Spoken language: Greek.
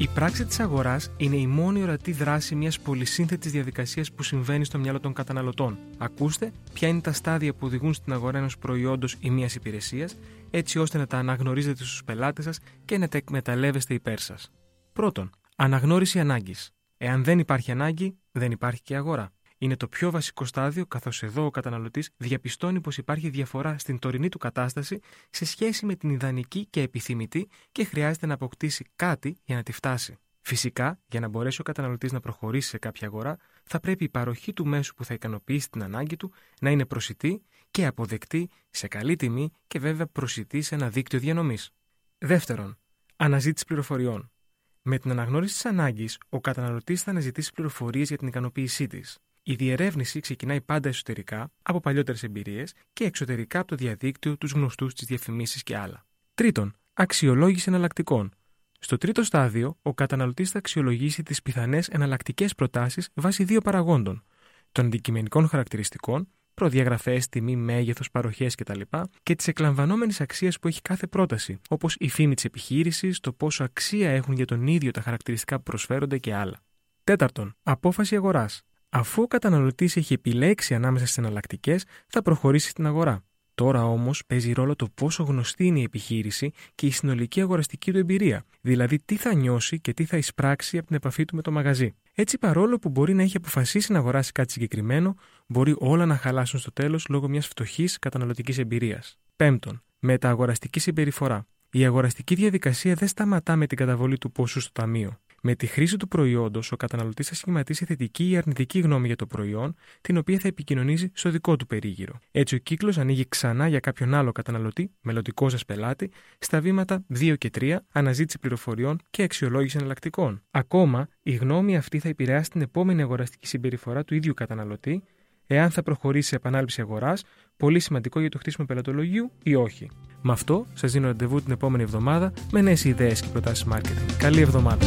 Η πράξη της αγοράς είναι η μόνη ορατή δράση μιας πολυσύνθετης διαδικασίας που συμβαίνει στο μυαλό των καταναλωτών. Ακούστε ποια είναι τα στάδια που οδηγούν στην αγορά ενός προϊόντος ή μιας υπηρεσίας, έτσι ώστε να τα αναγνωρίζετε στους πελάτες σας και να τα εκμεταλλεύεστε υπέρ σας. Πρώτον, αναγνώριση ανάγκης. Εάν δεν υπάρχει ανάγκη, δεν υπάρχει και αγορά. Είναι το πιο βασικό στάδιο, καθώς εδώ ο καταναλωτής διαπιστώνει πως υπάρχει διαφορά στην τωρινή του κατάσταση σε σχέση με την ιδανική και επιθυμητή και χρειάζεται να αποκτήσει κάτι για να τη φτάσει. Φυσικά, για να μπορέσει ο καταναλωτής να προχωρήσει σε κάποια αγορά, θα πρέπει η παροχή του μέσου που θα ικανοποιήσει την ανάγκη του να είναι προσιτή και αποδεκτή σε καλή τιμή και βέβαια προσιτή σε ένα δίκτυο διανομής. Δεύτερον, αναζήτηση πληροφοριών. Με την αναγνώριση της ανάγκης, ο καταναλωτής θα αναζητήσει πληροφορίες για την ικανοποίησή της. Η διερεύνηση ξεκινάει πάντα εσωτερικά, από παλιότερες εμπειρίες και εξωτερικά από το διαδίκτυο, τους γνωστούς, τις διαφημίσεις και άλλα. Τρίτον, αξιολόγηση εναλλακτικών. Στο τρίτο στάδιο, ο καταναλωτής θα αξιολογήσει τις πιθανές εναλλακτικές προτάσεις βάσει δύο παραγόντων: των αντικειμενικών χαρακτηριστικών, προδιαγραφές, τιμή, μέγεθος, παροχές κτλ. και της εκλαμβανόμενης αξίας που έχει κάθε πρόταση, όπως η φήμη της επιχείρησης, το πόσο αξία έχουν για τον ίδιο τα χαρακτηριστικά που προσφέρονται και άλλα. Τέταρτον, απόφαση αγοράς. Αφού ο καταναλωτής έχει επιλέξει ανάμεσα στις εναλλακτικές, θα προχωρήσει στην αγορά. Τώρα όμως παίζει ρόλο το πόσο γνωστή είναι η επιχείρηση και η συνολική αγοραστική του εμπειρία, δηλαδή τι θα νιώσει και τι θα εισπράξει από την επαφή του με το μαγαζί. Έτσι, παρόλο που μπορεί να έχει αποφασίσει να αγοράσει κάτι συγκεκριμένο, μπορεί όλα να χαλάσουν στο τέλος λόγω μιας φτωχής καταναλωτικής εμπειρίας. Πέμπτον, μετααγοραστική συμπεριφορά. Η αγοραστική διαδικασία δεν σταματά με την καταβολή του ποσού στο ταμείο. Με τη χρήση του προϊόντος, ο καταναλωτής θα σχηματίσει θετική ή αρνητική γνώμη για το προϊόν, την οποία θα επικοινωνήσει στο δικό του περίγυρο. Έτσι, ο κύκλος ανοίγει ξανά για κάποιον άλλο καταναλωτή, μελλοντικό σας πελάτη, στα βήματα 2 και 3, αναζήτηση πληροφοριών και αξιολόγηση εναλλακτικών. Ακόμα, η γνώμη αυτή θα επηρεάσει την επόμενη αγοραστική συμπεριφορά του ίδιου καταναλωτή, εάν θα προχωρήσει σε επανάληψη αγοράς, πολύ σημαντικό για το χτίσιμο πελατολογίου ή όχι. Με αυτό, σας δίνω ραντεβού την επόμενη εβδομάδα με νέες ιδέες και προτάσεις marketing. Καλή εβδομάδα!